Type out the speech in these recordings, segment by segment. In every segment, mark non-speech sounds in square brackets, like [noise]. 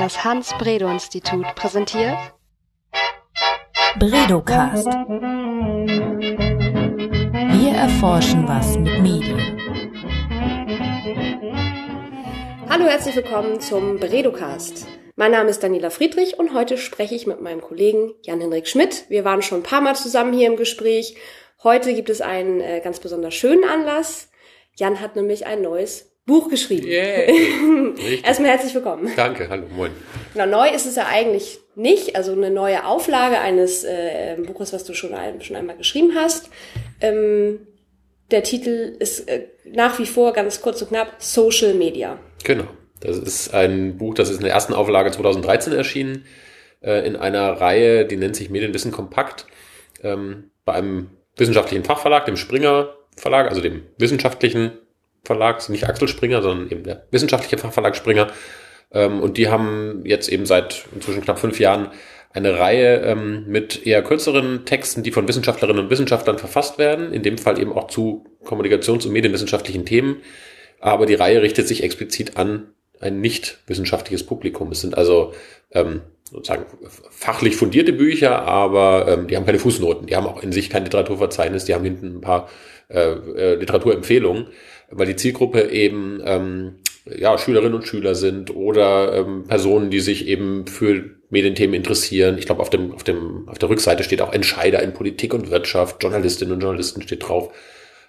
Das Hans-Bredow-Institut präsentiert Bredocast. Wir erforschen was mit Medien. Hallo, herzlich willkommen zum Bredocast. Mein Name ist Daniela Friedrich und heute spreche ich mit meinem Kollegen Jan-Henrik Schmidt. Wir waren schon ein paar Mal zusammen hier im Gespräch. Heute gibt es einen äh, ganz besonders schönen Anlass. Jan hat nämlich ein neues Buch geschrieben. Yeah. [laughs] Erstmal herzlich willkommen. Danke, hallo, moin. Genau, neu ist es ja eigentlich nicht, also eine neue Auflage eines äh, Buches, was du schon, ein, schon einmal geschrieben hast. Ähm, der Titel ist äh, nach wie vor ganz kurz und knapp Social Media. Genau. Das ist ein Buch, das ist in der ersten Auflage 2013 erschienen, äh, in einer Reihe, die nennt sich Medienwissen kompakt, ähm, bei einem wissenschaftlichen Fachverlag, dem Springer Verlag, also dem wissenschaftlichen Verlag, nicht Axel Springer, sondern eben der wissenschaftliche Fachverlag Springer. Ähm, und die haben jetzt eben seit inzwischen knapp fünf Jahren eine Reihe ähm, mit eher kürzeren Texten, die von Wissenschaftlerinnen und Wissenschaftlern verfasst werden, in dem Fall eben auch zu kommunikations- und medienwissenschaftlichen Themen. Aber die Reihe richtet sich explizit an ein nicht wissenschaftliches Publikum. Es sind also ähm, sozusagen fachlich fundierte Bücher, aber ähm, die haben keine Fußnoten, die haben auch in sich kein Literaturverzeichnis, die haben hinten ein paar äh, äh, Literaturempfehlungen, weil die Zielgruppe eben ähm, ja, Schülerinnen und Schüler sind oder ähm, Personen, die sich eben für Medienthemen interessieren. Ich glaube, auf dem, auf dem, auf der Rückseite steht auch Entscheider in Politik und Wirtschaft, Journalistinnen und Journalisten steht drauf.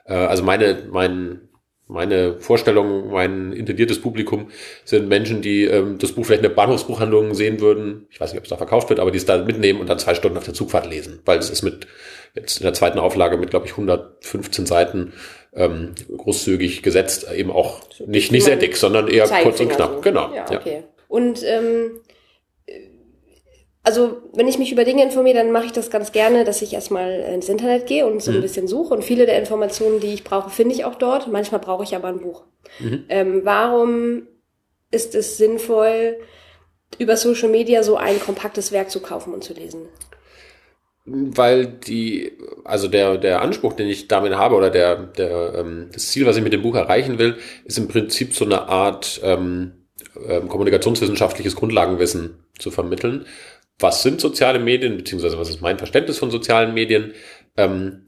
Äh, also meine, mein, meine Vorstellung, mein intendiertes Publikum sind Menschen, die ähm, das Buch vielleicht in der Bahnhofsbuchhandlung sehen würden. Ich weiß nicht, ob es da verkauft wird, aber die es da mitnehmen und dann zwei Stunden auf der Zugfahrt lesen, weil es ist mit jetzt in der zweiten Auflage mit, glaube ich, 115 Seiten ähm, großzügig gesetzt, eben auch nicht, nicht sehr dick, sondern eher kurz und knapp. So. Genau. Ja, okay. Ja. Und ähm, also wenn ich mich über Dinge informiere, dann mache ich das ganz gerne, dass ich erstmal ins Internet gehe und so ein mhm. bisschen suche. Und viele der Informationen, die ich brauche, finde ich auch dort. Manchmal brauche ich aber ein Buch. Mhm. Ähm, warum ist es sinnvoll, über Social Media so ein kompaktes Werk zu kaufen und zu lesen? Weil die, also der, der Anspruch, den ich damit habe, oder der, der, ähm, das Ziel, was ich mit dem Buch erreichen will, ist im Prinzip so eine Art ähm, ähm, kommunikationswissenschaftliches Grundlagenwissen zu vermitteln. Was sind soziale Medien, beziehungsweise was ist mein Verständnis von sozialen Medien, ähm,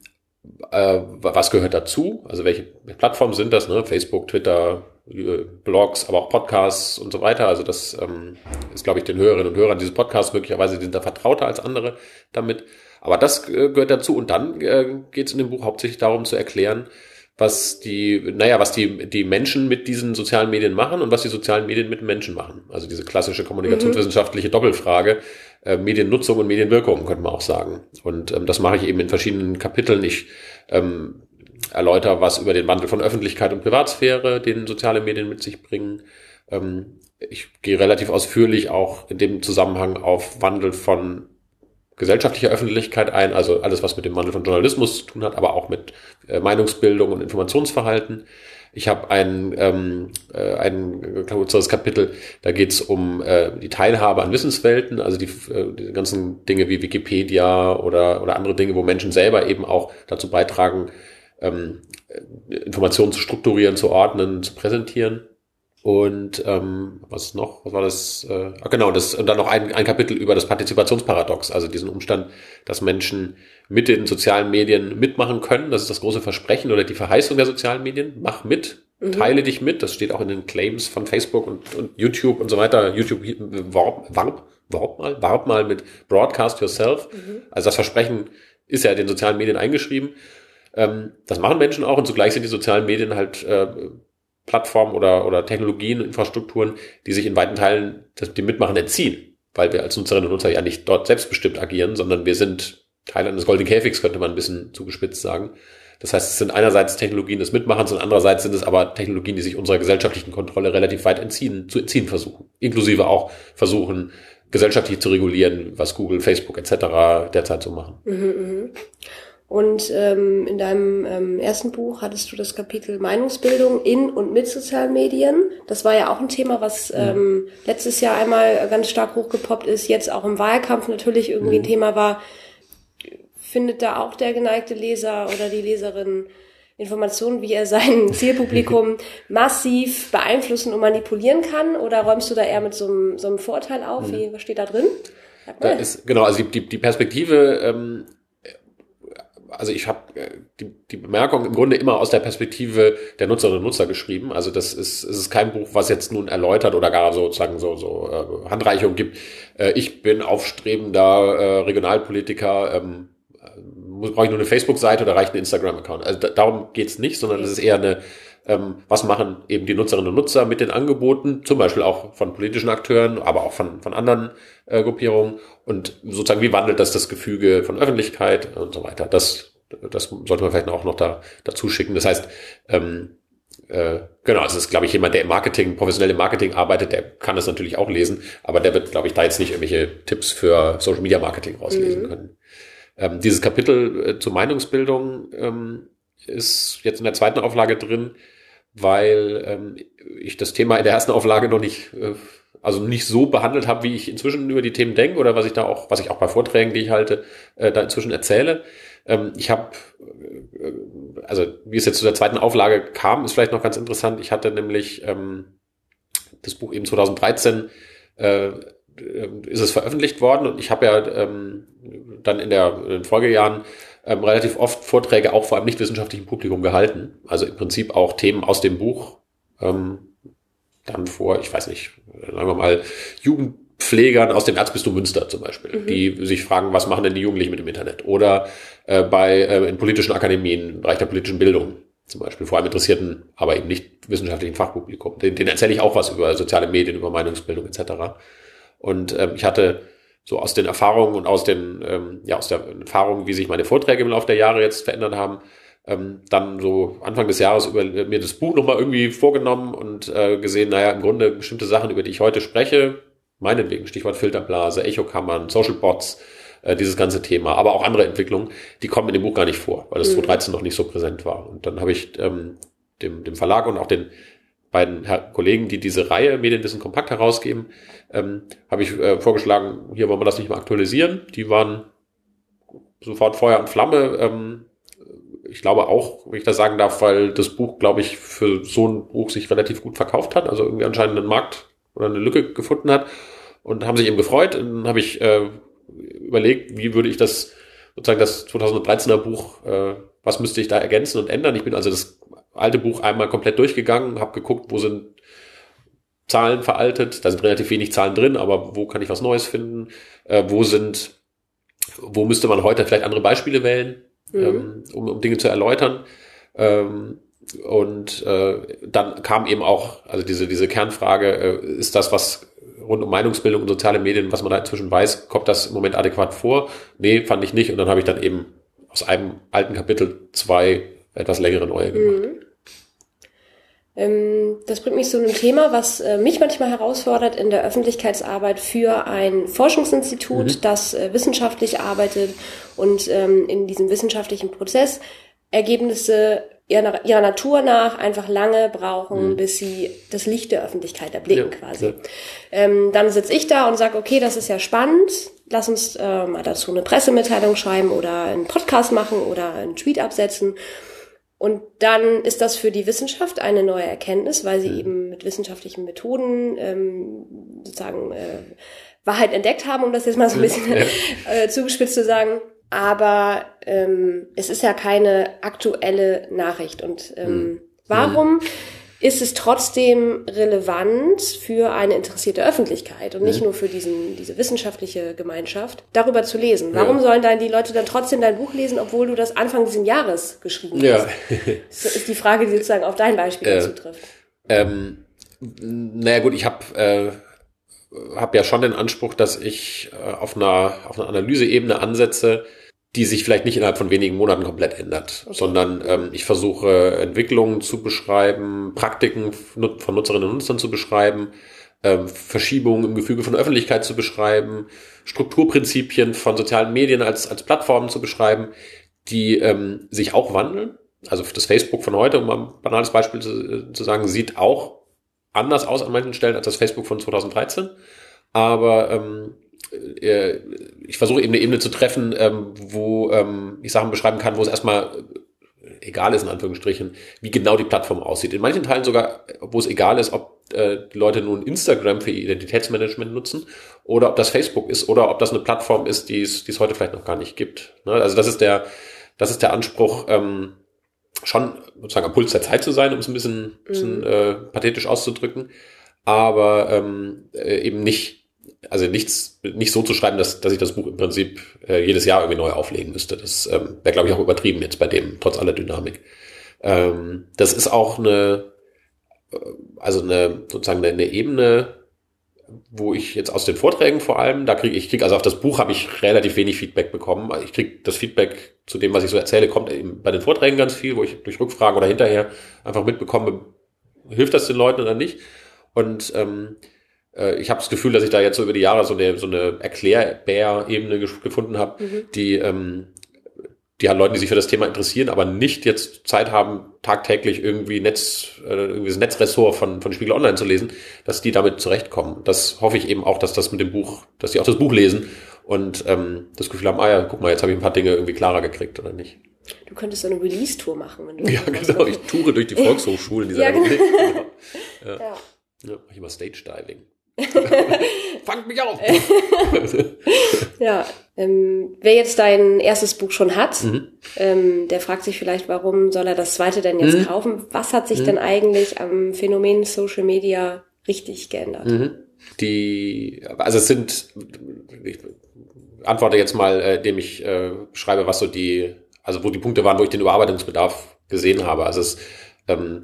äh, was gehört dazu, also welche Plattformen sind das, ne? Facebook, Twitter, äh, Blogs, aber auch Podcasts und so weiter. Also das ähm, ist, glaube ich, den Hörerinnen und Hörern dieses Podcasts möglicherweise, die sind da vertrauter als andere damit. Aber das äh, gehört dazu und dann äh, geht es in dem Buch hauptsächlich darum zu erklären, was die, naja, was die, die Menschen mit diesen sozialen Medien machen und was die sozialen Medien mit Menschen machen. Also diese klassische kommunikationswissenschaftliche Doppelfrage, äh, Mediennutzung und Medienwirkung, könnte man auch sagen. Und ähm, das mache ich eben in verschiedenen Kapiteln. Ich ähm, erläutere was über den Wandel von Öffentlichkeit und Privatsphäre, den soziale Medien mit sich bringen. Ähm, ich gehe relativ ausführlich auch in dem Zusammenhang auf Wandel von gesellschaftlicher Öffentlichkeit ein, also alles, was mit dem Wandel von Journalismus zu tun hat, aber auch mit äh, Meinungsbildung und Informationsverhalten. Ich habe ein, ähm, äh, ein kürzeres Kapitel, da geht es um äh, die Teilhabe an Wissenswelten, also die, äh, die ganzen Dinge wie Wikipedia oder, oder andere Dinge, wo Menschen selber eben auch dazu beitragen, ähm, Informationen zu strukturieren, zu ordnen, zu präsentieren. Und ähm, was noch? Was war das? Äh, ach genau, das und dann noch ein, ein Kapitel über das Partizipationsparadox, also diesen Umstand, dass Menschen mit den sozialen Medien mitmachen können. Das ist das große Versprechen oder die Verheißung der sozialen Medien. Mach mit, mhm. teile dich mit. Das steht auch in den Claims von Facebook und, und YouTube und so weiter. YouTube warb, warb, warb mal, warb mal mit Broadcast Yourself. Mhm. Also das Versprechen ist ja in den sozialen Medien eingeschrieben. Ähm, das machen Menschen auch und zugleich sind die sozialen Medien halt äh, Plattformen oder, oder Technologien, Infrastrukturen, die sich in weiten Teilen dem Mitmachen entziehen, weil wir als Nutzerinnen und Nutzer ja nicht dort selbstbestimmt agieren, sondern wir sind Teil eines goldenen Käfigs, könnte man ein bisschen zugespitzt sagen. Das heißt, es sind einerseits Technologien des Mitmachens und andererseits sind es aber Technologien, die sich unserer gesellschaftlichen Kontrolle relativ weit entziehen, zu entziehen versuchen. Inklusive auch versuchen, gesellschaftlich zu regulieren, was Google, Facebook etc. derzeit so machen. Mhm, mh. Und ähm, in deinem ähm, ersten Buch hattest du das Kapitel Meinungsbildung in und mit sozialen Medien. Das war ja auch ein Thema, was ähm, letztes Jahr einmal ganz stark hochgepoppt ist, jetzt auch im Wahlkampf natürlich irgendwie ein Thema war. Findet da auch der geneigte Leser oder die Leserin Informationen, wie er sein [laughs] Zielpublikum massiv beeinflussen und manipulieren kann? Oder räumst du da eher mit so einem, so einem Vorurteil auf? Wie, was steht da drin? Da ist, genau, also die, die Perspektive, ähm, also ich habe die, die Bemerkung im Grunde immer aus der Perspektive der Nutzerinnen und Nutzer geschrieben. Also das ist, es ist kein Buch, was jetzt nun erläutert oder gar sozusagen so, so äh, Handreichung gibt. Äh, ich bin aufstrebender äh, Regionalpolitiker, ähm, brauche ich nur eine Facebook-Seite oder reicht ein Instagram-Account? Also da, darum geht's nicht, sondern es ist eher eine, ähm, was machen eben die Nutzerinnen und Nutzer mit den Angeboten, zum Beispiel auch von politischen Akteuren, aber auch von, von anderen äh, Gruppierungen und sozusagen, wie wandelt das das Gefüge von Öffentlichkeit und so weiter. Das, das sollte man vielleicht auch noch da, dazu schicken. Das heißt, ähm, äh, genau, es ist, glaube ich, jemand, der im Marketing, professionell im Marketing arbeitet, der kann das natürlich auch lesen, aber der wird, glaube ich, da jetzt nicht irgendwelche Tipps für Social Media Marketing rauslesen mhm. können. Ähm, dieses Kapitel äh, zur Meinungsbildung ähm, ist jetzt in der zweiten Auflage drin, weil ähm, ich das Thema in der ersten Auflage noch nicht, äh, also nicht so behandelt habe, wie ich inzwischen über die Themen denke oder was ich da auch, was ich auch bei Vorträgen, die ich halte, äh, da inzwischen erzähle. Ähm, ich habe, äh, also wie es jetzt zu der zweiten Auflage kam, ist vielleicht noch ganz interessant. Ich hatte nämlich ähm, das Buch eben 2013 äh, ist es veröffentlicht worden und ich habe ja ähm, dann in, der, in den Folgejahren ähm, relativ oft Vorträge auch vor einem nicht wissenschaftlichen Publikum gehalten. Also im Prinzip auch Themen aus dem Buch ähm, dann vor, ich weiß nicht, sagen wir mal, Jugendpflegern aus dem Erzbistum Münster zum Beispiel, mhm. die sich fragen, was machen denn die Jugendlichen mit dem Internet? Oder äh, bei äh, in politischen Akademien, im Bereich der politischen Bildung zum Beispiel, vor allem interessierten, aber eben nicht wissenschaftlichen Fachpublikum. Den, den erzähle ich auch was über soziale Medien, über Meinungsbildung etc. Und ähm, ich hatte so aus den Erfahrungen und aus den, ähm, ja, aus der Erfahrung, wie sich meine Vorträge im Laufe der Jahre jetzt verändert haben, ähm, dann so Anfang des Jahres über mir das Buch nochmal irgendwie vorgenommen und äh, gesehen, naja, im Grunde bestimmte Sachen, über die ich heute spreche, meinetwegen, Stichwort Filterblase, Echokammern, Social Bots, äh, dieses ganze Thema, aber auch andere Entwicklungen, die kommen in dem Buch gar nicht vor, weil mhm. 2013 noch nicht so präsent war. Und dann habe ich ähm, dem, dem Verlag und auch den beiden Herr Kollegen, die diese Reihe Medienwissen kompakt herausgeben, ähm, habe ich äh, vorgeschlagen, hier wollen wir das nicht mal aktualisieren. Die waren sofort Feuer und Flamme. Ähm, ich glaube auch, wenn ich das sagen darf, weil das Buch, glaube ich, für so ein Buch sich relativ gut verkauft hat, also irgendwie anscheinend einen Markt oder eine Lücke gefunden hat und haben sich eben gefreut. Und dann habe ich äh, überlegt, wie würde ich das sozusagen das 2013er Buch, äh, was müsste ich da ergänzen und ändern. Ich bin also das alte Buch einmal komplett durchgegangen, habe geguckt, wo sind Zahlen veraltet, da sind relativ wenig Zahlen drin, aber wo kann ich was Neues finden? Äh, wo sind, wo müsste man heute vielleicht andere Beispiele wählen, mhm. ähm, um, um Dinge zu erläutern? Ähm, und äh, dann kam eben auch, also diese, diese Kernfrage, äh, ist das, was rund um Meinungsbildung und soziale Medien, was man da inzwischen weiß, kommt das im Moment adäquat vor? Nee, fand ich nicht. Und dann habe ich dann eben aus einem alten Kapitel zwei etwas längere neue gemacht. Mhm. Ähm, das bringt mich zu einem Thema, was äh, mich manchmal herausfordert in der Öffentlichkeitsarbeit für ein Forschungsinstitut, mhm. das äh, wissenschaftlich arbeitet und ähm, in diesem wissenschaftlichen Prozess Ergebnisse ihrer, ihrer Natur nach einfach lange brauchen, mhm. bis sie das Licht der Öffentlichkeit erblicken ja, quasi. Ja. Ähm, dann sitze ich da und sage, okay, das ist ja spannend, lass uns äh, mal dazu eine Pressemitteilung schreiben oder einen Podcast machen oder einen Tweet absetzen. Und dann ist das für die Wissenschaft eine neue Erkenntnis, weil sie mhm. eben mit wissenschaftlichen Methoden ähm, sozusagen äh, Wahrheit entdeckt haben, um das jetzt mal so ein bisschen ja. äh, zugespitzt zu sagen. Aber ähm, es ist ja keine aktuelle Nachricht. Und ähm, mhm. warum ist es trotzdem relevant für eine interessierte Öffentlichkeit und nicht mhm. nur für diesen, diese wissenschaftliche Gemeinschaft, darüber zu lesen. Warum ja. sollen dann die Leute dann trotzdem dein Buch lesen, obwohl du das Anfang dieses Jahres geschrieben ja. hast? Das ist die Frage, die sozusagen auf dein Beispiel äh, zutrifft. Ähm, naja gut, ich habe äh, hab ja schon den Anspruch, dass ich äh, auf einer, auf einer Analyseebene ansetze, die sich vielleicht nicht innerhalb von wenigen Monaten komplett ändert, okay. sondern ähm, ich versuche Entwicklungen zu beschreiben, Praktiken von Nutzerinnen und Nutzern zu beschreiben, ähm, Verschiebungen im Gefüge von Öffentlichkeit zu beschreiben, Strukturprinzipien von sozialen Medien als, als Plattformen zu beschreiben, die ähm, sich auch wandeln. Also das Facebook von heute, um ein banales Beispiel zu, zu sagen, sieht auch anders aus an manchen Stellen als das Facebook von 2013. Aber ähm, äh, ich versuche eben eine Ebene zu treffen, ähm, wo ähm, ich Sachen beschreiben kann, wo es erstmal egal ist, in Anführungsstrichen, wie genau die Plattform aussieht. In manchen Teilen sogar, wo es egal ist, ob äh, die Leute nun Instagram für ihr Identitätsmanagement nutzen oder ob das Facebook ist oder ob das eine Plattform ist, die es, die es heute vielleicht noch gar nicht gibt. Ne? Also das ist der, das ist der Anspruch, ähm, schon sozusagen am Puls der Zeit zu sein, um es ein bisschen, mhm. bisschen äh, pathetisch auszudrücken, aber ähm, äh, eben nicht, also nichts, nicht so zu schreiben, dass, dass ich das Buch im Prinzip äh, jedes Jahr irgendwie neu auflegen müsste. Das ähm, wäre, glaube ich, auch übertrieben jetzt bei dem, trotz aller Dynamik. Ähm, das ist auch eine, äh, also eine sozusagen eine, eine Ebene, wo ich jetzt aus den Vorträgen vor allem, da kriege ich krieg, also auf das Buch habe ich relativ wenig Feedback bekommen. Ich kriege das Feedback zu dem, was ich so erzähle, kommt eben bei den Vorträgen ganz viel, wo ich durch Rückfragen oder hinterher einfach mitbekomme, hilft das den Leuten oder nicht. Und ähm, äh, ich habe das Gefühl, dass ich da jetzt so über die Jahre so eine, so eine Erklärbär-Ebene gefunden habe, mhm. die ähm, die halt Leute, die sich für das Thema interessieren, aber nicht jetzt Zeit haben, tagtäglich irgendwie Netz, äh, irgendwie das Netzressort von, von Spiegel Online zu lesen, dass die damit zurechtkommen. Das hoffe ich eben auch, dass das mit dem Buch, dass die auch das Buch lesen und ähm, das Gefühl haben, ah ja, guck mal, jetzt habe ich ein paar Dinge irgendwie klarer gekriegt oder nicht. Du könntest so eine Release-Tour machen, wenn du [laughs] Ja, genau, ich toure durch die [laughs] Volkshochschulen dieser ja, genau. [laughs] Ja. Ja. Ja. ich mal Stage-Diving. [laughs] Fangt mich auf! [laughs] ja, ähm, wer jetzt dein erstes Buch schon hat, mhm. ähm, der fragt sich vielleicht, warum soll er das zweite denn jetzt mhm. kaufen? Was hat sich mhm. denn eigentlich am Phänomen Social Media richtig geändert? Mhm. Die, also es sind, ich antworte jetzt mal, äh, indem ich äh, schreibe, was so die, also wo die Punkte waren, wo ich den Überarbeitungsbedarf gesehen habe. Also es ähm,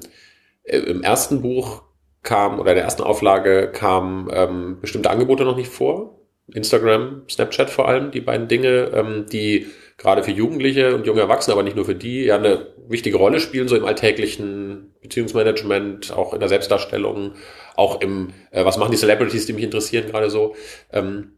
äh, im ersten Buch kam oder in der ersten Auflage kamen ähm, bestimmte Angebote noch nicht vor. Instagram, Snapchat vor allem, die beiden Dinge, ähm, die gerade für Jugendliche und junge Erwachsene, aber nicht nur für die, ja eine wichtige Rolle spielen, so im alltäglichen Beziehungsmanagement, auch in der Selbstdarstellung, auch im, äh, was machen die Celebrities, die mich interessieren gerade so. Ähm,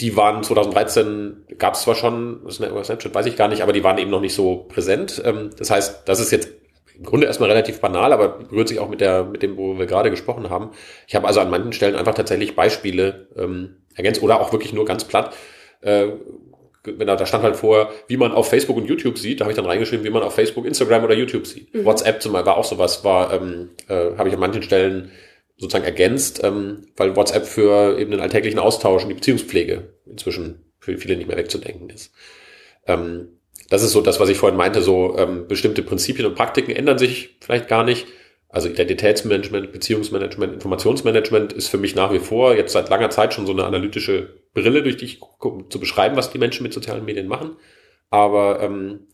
die waren 2013, gab es zwar schon, Snapchat weiß ich gar nicht, aber die waren eben noch nicht so präsent. Ähm, das heißt, das ist jetzt im Grunde erstmal relativ banal, aber berührt sich auch mit der, mit dem, wo wir gerade gesprochen haben. Ich habe also an manchen Stellen einfach tatsächlich Beispiele ähm, ergänzt oder auch wirklich nur ganz platt. Äh, wenn da, da stand halt vor, wie man auf Facebook und YouTube sieht, da habe ich dann reingeschrieben, wie man auf Facebook, Instagram oder YouTube sieht. Mhm. WhatsApp zum Beispiel war auch sowas, war, ähm, äh, habe ich an manchen Stellen sozusagen ergänzt, ähm, weil WhatsApp für eben den alltäglichen Austausch und die Beziehungspflege inzwischen für viele nicht mehr wegzudenken ist. Ähm, das ist so das, was ich vorhin meinte, so ähm, bestimmte Prinzipien und Praktiken ändern sich vielleicht gar nicht. Also Identitätsmanagement, Beziehungsmanagement, Informationsmanagement ist für mich nach wie vor jetzt seit langer Zeit schon so eine analytische Brille, durch die ich gucke, zu beschreiben, was die Menschen mit sozialen Medien machen. Aber ähm,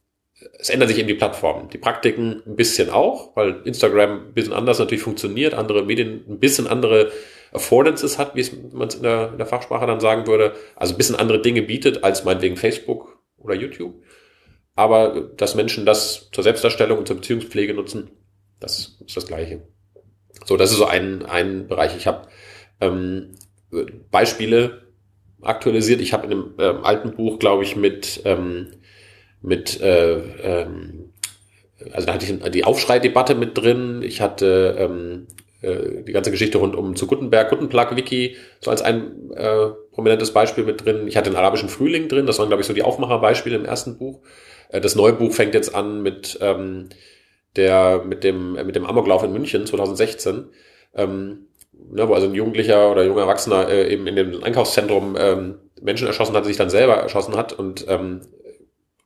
es ändern sich eben die Plattformen. Die Praktiken ein bisschen auch, weil Instagram ein bisschen anders natürlich funktioniert, andere Medien ein bisschen andere Affordances hat, wie man es in der, in der Fachsprache dann sagen würde. Also ein bisschen andere Dinge bietet als meinetwegen Facebook oder YouTube aber dass Menschen das zur Selbstdarstellung und zur Beziehungspflege nutzen, das ist das Gleiche. So, das ist so ein, ein Bereich. Ich habe ähm, Beispiele aktualisiert. Ich habe in einem ähm, alten Buch, glaube ich, mit, ähm, mit äh, ähm, also da hatte ich die Aufschrei-Debatte mit drin. Ich hatte ähm, äh, die ganze Geschichte rund um zu Gutenberg, Gutenplug-Wiki, so als ein äh, prominentes Beispiel mit drin. Ich hatte den arabischen Frühling drin, das waren, glaube ich, so die Aufmacherbeispiele im ersten Buch. Äh, das neue Buch fängt jetzt an mit ähm, der mit dem äh, mit dem Amoklauf in München 2016, ähm, ne, wo also ein Jugendlicher oder junger Erwachsener äh, eben in dem Einkaufszentrum ähm, Menschen erschossen hat, sich dann selber erschossen hat und ähm,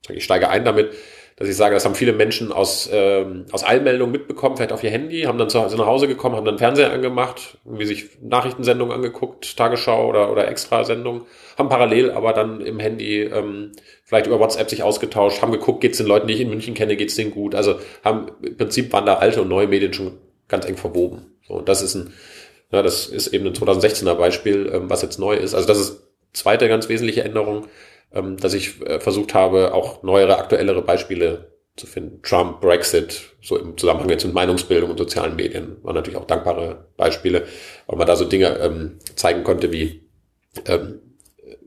ich steige ein damit, dass ich sage, das haben viele Menschen aus, ähm, aus Eilmeldungen mitbekommen, vielleicht auf ihr Handy, haben dann zu, sind nach Hause gekommen, haben dann Fernseher angemacht, irgendwie sich Nachrichtensendungen angeguckt, Tagesschau oder, oder Extrasendungen, haben parallel aber dann im Handy ähm, vielleicht über WhatsApp sich ausgetauscht, haben geguckt, geht's den Leuten, die ich in München kenne, geht's denen gut. Also haben im Prinzip waren da alte und neue Medien schon ganz eng verwoben. So, und das ist ein, ja, das ist eben ein 2016er Beispiel, ähm, was jetzt neu ist. Also das ist zweite ganz wesentliche Änderung dass ich äh, versucht habe, auch neuere, aktuellere Beispiele zu finden. Trump, Brexit, so im Zusammenhang jetzt mit Meinungsbildung und sozialen Medien, waren natürlich auch dankbare Beispiele, weil man da so Dinge ähm, zeigen konnte wie, ähm,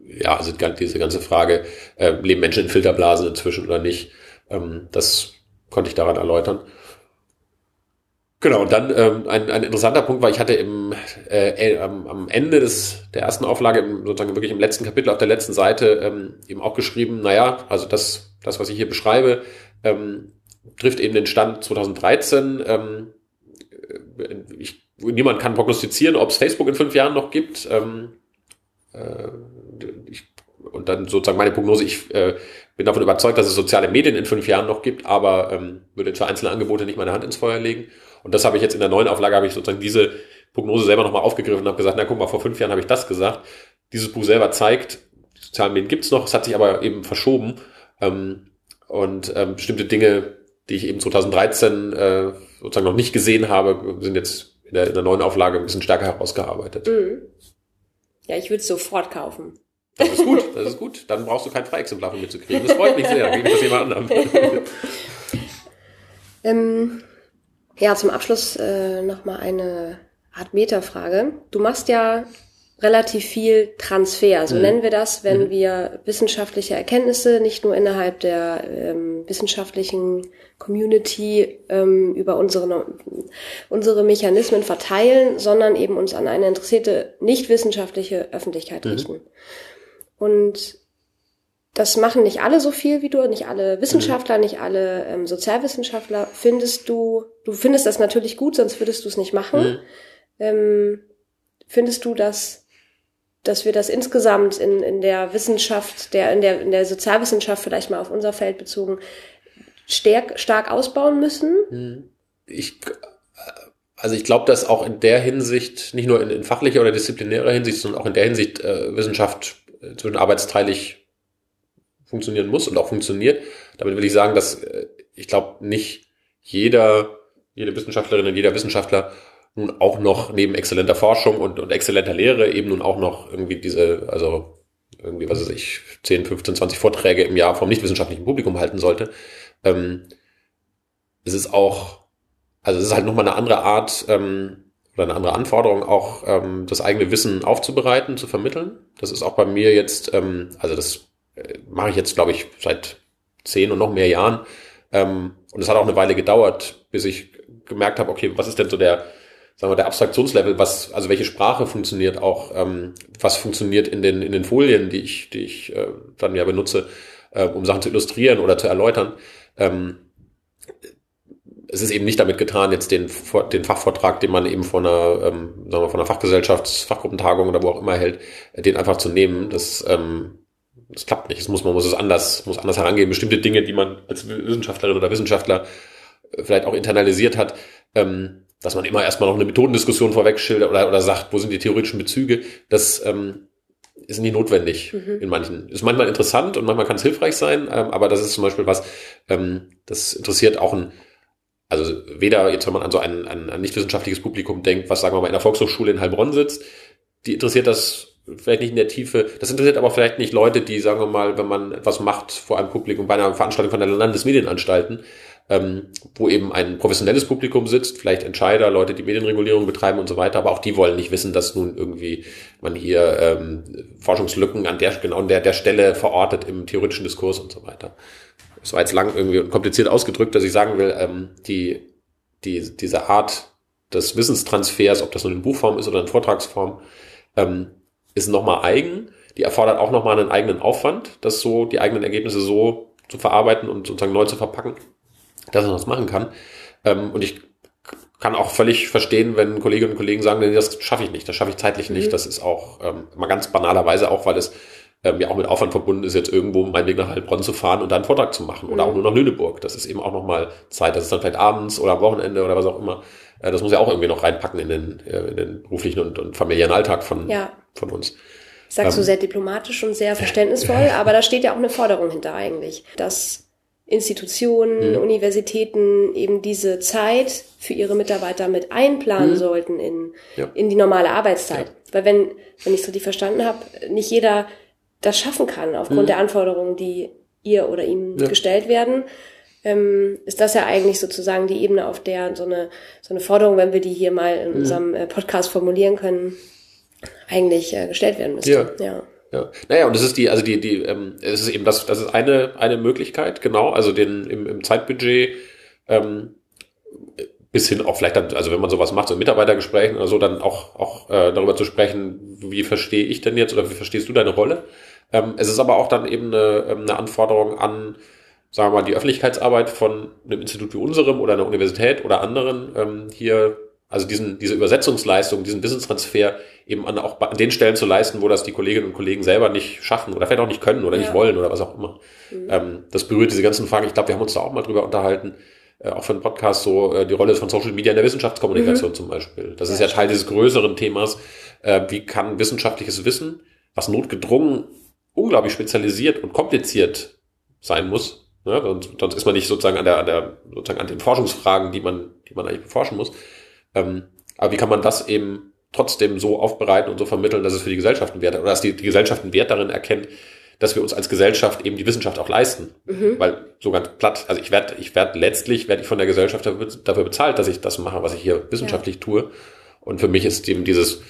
ja, also diese ganze Frage, äh, leben Menschen in Filterblasen inzwischen oder nicht, ähm, das konnte ich daran erläutern. Genau, und dann ähm, ein, ein interessanter Punkt war, ich hatte im, äh, am, am Ende des, der ersten Auflage, im, sozusagen wirklich im letzten Kapitel auf der letzten Seite, ähm, eben auch geschrieben, naja, also das, das, was ich hier beschreibe, ähm, trifft eben den Stand 2013. Ähm, ich, niemand kann prognostizieren, ob es Facebook in fünf Jahren noch gibt. Ähm, äh, ich, und dann sozusagen meine Prognose, ich äh, bin davon überzeugt, dass es soziale Medien in fünf Jahren noch gibt, aber ähm, würde für einzelne Angebote nicht meine Hand ins Feuer legen. Und das habe ich jetzt in der neuen Auflage, habe ich sozusagen diese Prognose selber nochmal aufgegriffen und habe gesagt, na guck mal, vor fünf Jahren habe ich das gesagt. Dieses Buch selber zeigt, die sozialen Medien gibt's noch, es hat sich aber eben verschoben. Ähm, und ähm, bestimmte Dinge, die ich eben 2013 äh, sozusagen noch nicht gesehen habe, sind jetzt in der, in der neuen Auflage ein bisschen stärker herausgearbeitet. Mhm. Ja, ich würde es sofort kaufen. Das ist gut, das ist gut. Dann brauchst du kein Freiexemplar von mir zu kriegen. Das freut mich sehr, ich das jemand anderem. [laughs] ähm, ja, zum Abschluss äh, nochmal eine Art Metafrage. Du machst ja relativ viel Transfer, so mhm. nennen wir das, wenn mhm. wir wissenschaftliche Erkenntnisse nicht nur innerhalb der ähm, wissenschaftlichen Community ähm, über unsere, unsere Mechanismen verteilen, sondern eben uns an eine interessierte, nicht wissenschaftliche Öffentlichkeit mhm. richten. Und das machen nicht alle so viel wie du, nicht alle Wissenschaftler, mhm. nicht alle ähm, Sozialwissenschaftler. Findest du, du findest das natürlich gut, sonst würdest du es nicht machen. Mhm. Ähm, findest du, dass dass wir das insgesamt in, in der Wissenschaft, der, in, der, in der Sozialwissenschaft vielleicht mal auf unser Feld bezogen, stark, stark ausbauen müssen? Hm. Ich, also ich glaube, dass auch in der Hinsicht, nicht nur in, in fachlicher oder disziplinärer Hinsicht, sondern auch in der Hinsicht äh, Wissenschaft äh, zwischen arbeitsteilig funktionieren muss und auch funktioniert. Damit will ich sagen, dass äh, ich glaube, nicht jeder, jede Wissenschaftlerin und jeder Wissenschaftler nun auch noch neben exzellenter Forschung und, und exzellenter Lehre eben nun auch noch irgendwie diese, also irgendwie, was weiß ich, 10, 15, 20 Vorträge im Jahr vom nichtwissenschaftlichen Publikum halten sollte. Ähm, es ist auch, also es ist halt nochmal eine andere Art ähm, oder eine andere Anforderung, auch ähm, das eigene Wissen aufzubereiten, zu vermitteln. Das ist auch bei mir jetzt, ähm, also das äh, mache ich jetzt, glaube ich, seit zehn und noch mehr Jahren. Ähm, und es hat auch eine Weile gedauert, bis ich gemerkt habe, okay, was ist denn so der, sagen wir, der Abstraktionslevel, was, also welche Sprache funktioniert auch, ähm, was funktioniert in den, in den Folien, die ich, die ich äh, dann ja benutze, äh, um Sachen zu illustrieren oder zu erläutern. Ähm, es ist eben nicht damit getan, jetzt den, den Fachvortrag, den man eben von einer, ähm, sagen wir, von einer Fachgesellschafts-, Fachgruppentagung oder wo auch immer hält, den einfach zu nehmen. Das, ähm, das klappt nicht. Das muss, man muss es anders, muss anders herangehen. Bestimmte Dinge, die man als Wissenschaftlerin oder Wissenschaftler äh, vielleicht auch internalisiert hat, ähm, dass man immer erstmal noch eine Methodendiskussion vorweg schildert oder, oder sagt, wo sind die theoretischen Bezüge, das ähm, ist nie notwendig mhm. in manchen. Ist manchmal interessant und manchmal kann es hilfreich sein, ähm, aber das ist zum Beispiel was, ähm, das interessiert auch ein, also weder jetzt, wenn man an so ein, ein, ein nicht wissenschaftliches Publikum denkt, was sagen wir mal in der Volkshochschule in Heilbronn sitzt, die interessiert das vielleicht nicht in der Tiefe. Das interessiert aber vielleicht nicht Leute, die, sagen wir mal, wenn man etwas macht vor einem Publikum bei einer Veranstaltung von der Landesmedienanstalten, ähm, wo eben ein professionelles Publikum sitzt, vielleicht Entscheider, Leute, die Medienregulierung betreiben und so weiter, aber auch die wollen nicht wissen, dass nun irgendwie man hier ähm, Forschungslücken an der genau an der, der Stelle verortet im theoretischen Diskurs und so weiter. Das war jetzt lang irgendwie kompliziert ausgedrückt, dass ich sagen will, ähm, die, die, diese Art des Wissenstransfers, ob das nun in Buchform ist oder in Vortragsform, ähm, ist nochmal eigen. Die erfordert auch nochmal einen eigenen Aufwand, das so, die eigenen Ergebnisse so zu verarbeiten und sozusagen neu zu verpacken dass man das machen kann. Ähm, und ich kann auch völlig verstehen, wenn Kolleginnen und Kollegen sagen, nee, das schaffe ich nicht, das schaffe ich zeitlich nicht. Mhm. Das ist auch ähm, mal ganz banalerweise auch, weil es ähm, ja auch mit Aufwand verbunden ist, jetzt irgendwo meinen Weg nach Heilbronn zu fahren und da einen Vortrag zu machen. Mhm. Oder auch nur nach Lüneburg. Das ist eben auch nochmal Zeit. Das ist dann vielleicht abends oder am Wochenende oder was auch immer. Äh, das muss ja auch irgendwie noch reinpacken in den, äh, in den beruflichen und, und familiären Alltag von, ja. von uns. Sagst ähm, du sehr diplomatisch und sehr verständnisvoll, [laughs] aber da steht ja auch eine Forderung hinter eigentlich, dass Institutionen, mhm. Universitäten eben diese Zeit für ihre Mitarbeiter mit einplanen mhm. sollten in, ja. in die normale Arbeitszeit. Ja. Weil wenn, wenn ich es richtig verstanden habe, nicht jeder das schaffen kann aufgrund mhm. der Anforderungen, die ihr oder ihm ja. gestellt werden, ähm, ist das ja eigentlich sozusagen die Ebene, auf der so eine, so eine Forderung, wenn wir die hier mal in mhm. unserem äh, Podcast formulieren können, eigentlich äh, gestellt werden müsste. Ja. ja. Ja. Naja, und das ist die, also die, die, ähm, es ist eben das, das ist eine, eine Möglichkeit, genau, also den im, im Zeitbudget ähm, bis hin auch vielleicht dann, also wenn man sowas macht, so in Mitarbeitergesprächen oder so, dann auch, auch äh, darüber zu sprechen, wie verstehe ich denn jetzt oder wie verstehst du deine Rolle? Ähm, es ist aber auch dann eben eine, ähm, eine Anforderung an sagen wir mal, die Öffentlichkeitsarbeit von einem Institut wie unserem oder einer Universität oder anderen ähm, hier, also diesen, diese Übersetzungsleistung, diesen Wissenstransfer eben an, auch an den Stellen zu leisten, wo das die Kolleginnen und Kollegen selber nicht schaffen oder vielleicht auch nicht können oder ja. nicht wollen oder was auch immer. Mhm. Ähm, das berührt diese ganzen Fragen. Ich glaube, wir haben uns da auch mal drüber unterhalten, äh, auch für einen Podcast, so äh, die Rolle von Social Media in der Wissenschaftskommunikation mhm. zum Beispiel. Das ist ja Teil dieses größeren Themas. Äh, wie kann wissenschaftliches Wissen, was notgedrungen unglaublich spezialisiert und kompliziert sein muss, ne? sonst, sonst ist man nicht sozusagen an der, an der sozusagen an den Forschungsfragen, die man, die man eigentlich beforschen muss. Ähm, aber wie kann man das eben trotzdem so aufbereiten und so vermitteln, dass es für die Gesellschaft einen Wert oder dass die, die Gesellschaft einen Wert darin erkennt, dass wir uns als Gesellschaft eben die Wissenschaft auch leisten. Mhm. Weil so ganz platt, also ich werde, ich werde letztlich, werde ich von der Gesellschaft dafür bezahlt, dass ich das mache, was ich hier wissenschaftlich ja. tue. Und für mich ist eben dieses,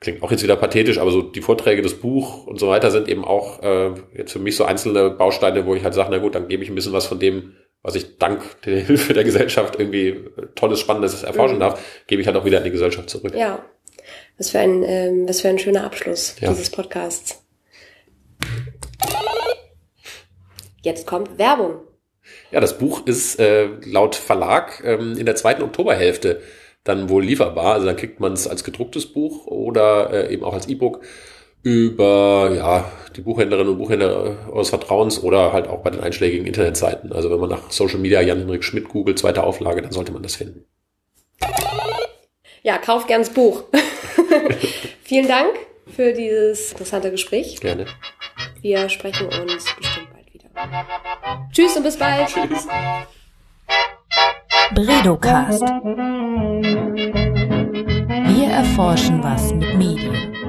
klingt auch jetzt wieder pathetisch, aber so die Vorträge, das Buch und so weiter sind eben auch äh, jetzt für mich so einzelne Bausteine, wo ich halt sage, na gut, dann gebe ich ein bisschen was von dem, was ich dank der [laughs] Hilfe der Gesellschaft irgendwie tolles, spannendes erforschen mhm. darf, gebe ich halt auch wieder an die Gesellschaft zurück. Ja, was für ein, ähm, was für ein schöner Abschluss ja. dieses Podcasts. Jetzt kommt Werbung. Ja, das Buch ist äh, laut Verlag ähm, in der zweiten Oktoberhälfte dann wohl lieferbar. Also dann kriegt man es als gedrucktes Buch oder äh, eben auch als E-Book über ja, die Buchhändlerinnen und Buchhändler eures Vertrauens oder halt auch bei den einschlägigen Internetseiten. Also wenn man nach Social Media Jan-Henrik Schmidt googelt, zweite Auflage, dann sollte man das finden. Ja, kauft gern das Buch. [laughs] Vielen Dank für dieses interessante Gespräch. Gerne. Wir sprechen uns bestimmt bald wieder. Tschüss und bis bald. Tschüss. Bredocast. Wir erforschen was mit Medien.